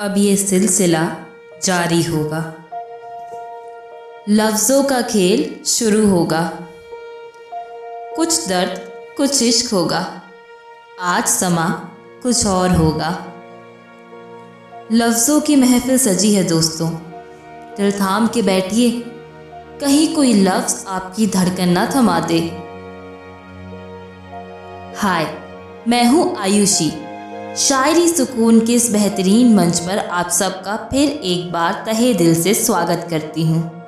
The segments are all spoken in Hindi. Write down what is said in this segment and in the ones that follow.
अब ये सिलसिला जारी होगा। लफ्ज़ों का खेल शुरू होगा। कुछ दर्द, कुछ इश्क होगा। आज समा कुछ और होगा। लफ्ज़ों की महफिल सजी है दोस्तों। दिल थाम के बैठिए। कहीं कोई लफ्ज़ आपकी धड़कन ना थमा दे। हाय, मैं हूँ आयुषी। शायरी सुकून के इस बेहतरीन मंच पर आप सबका फिर एक बार तहे दिल से स्वागत करती हूँ।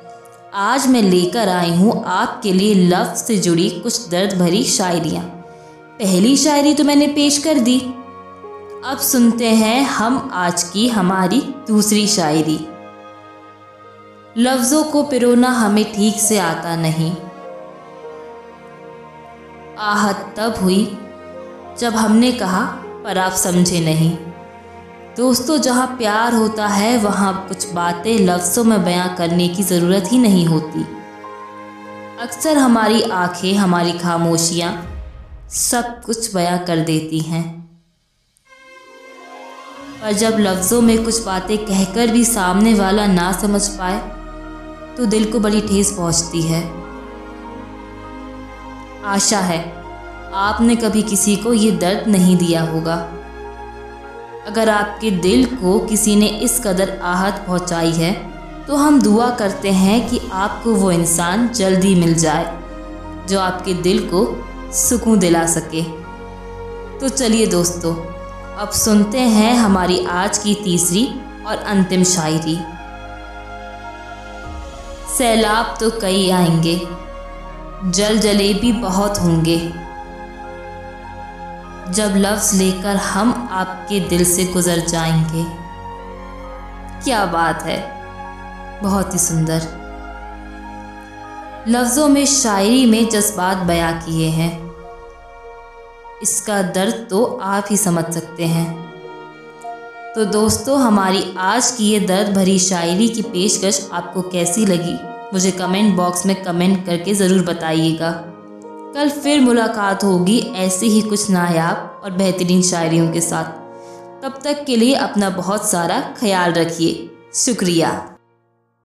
आज मैं लेकर आई हूँ आपके लिए लफ्ज़ से जुड़ी कुछ दर्द भरी शायरियाँ। पहली शायरी तो मैंने पेश कर दी। अब सुनते हैं हम आज की हमारी दूसरी शायरी। लफ्ज़ों को पिरोना हमें ठीक से आता नहीं। आहत तब हुई जब हमने कहा पर आप समझे नहीं। दोस्तों, जहाँ प्यार होता है, वहाँ कुछ बातें लफ्ज़ों में बयां करने की ज़रूरत ही नहीं होती। अक्सर हमारी आँखें, हमारी खामोशियाँ सब कुछ बयां कर देती हैं। पर जब लफ्ज़ों में कुछ बातें कहकर भी सामने वाला ना समझ पाए तो दिल को बड़ी ठेस पहुँचती है। आशा है आपने कभी किसी को ये दर्द नहीं दिया होगा। अगर आपके दिल को किसी ने इस कदर आहत पहुंचाई है तो हम दुआ करते हैं कि आपको वो इंसान जल्दी मिल जाए, जो आपके दिल को सुकून दिला सके। तो चलिए दोस्तों, अब सुनते हैं हमारी आज की तीसरी और अंतिम शायरी। सैलाब तो कई आएँगे, जल जलेबी बहुत होंगे। जब लफ्ज़ लेकर हम आपके दिल से गुज़र जाएँगे। क्या बात है। बहुत ही सुंदर। लफ्ज़ों में शायरी में जज्बात बयां किए हैं। इसका दर्द तो आप ही समझ सकते हैं। तो दोस्तों, हमारी आज की ये दर्द भरी शायरी की पेशकश आपको कैसी लगी, मुझे कमेंट बॉक्स में कमेंट करके ज़रूर बताइएगा। कल फिर मुलाकात होगी, ऐसे ही कुछ नायाब और बेहतरीन शायरियों के साथ। तब तक के लिए अपना बहुत सारा ख्याल रखिए। शुक्रिया।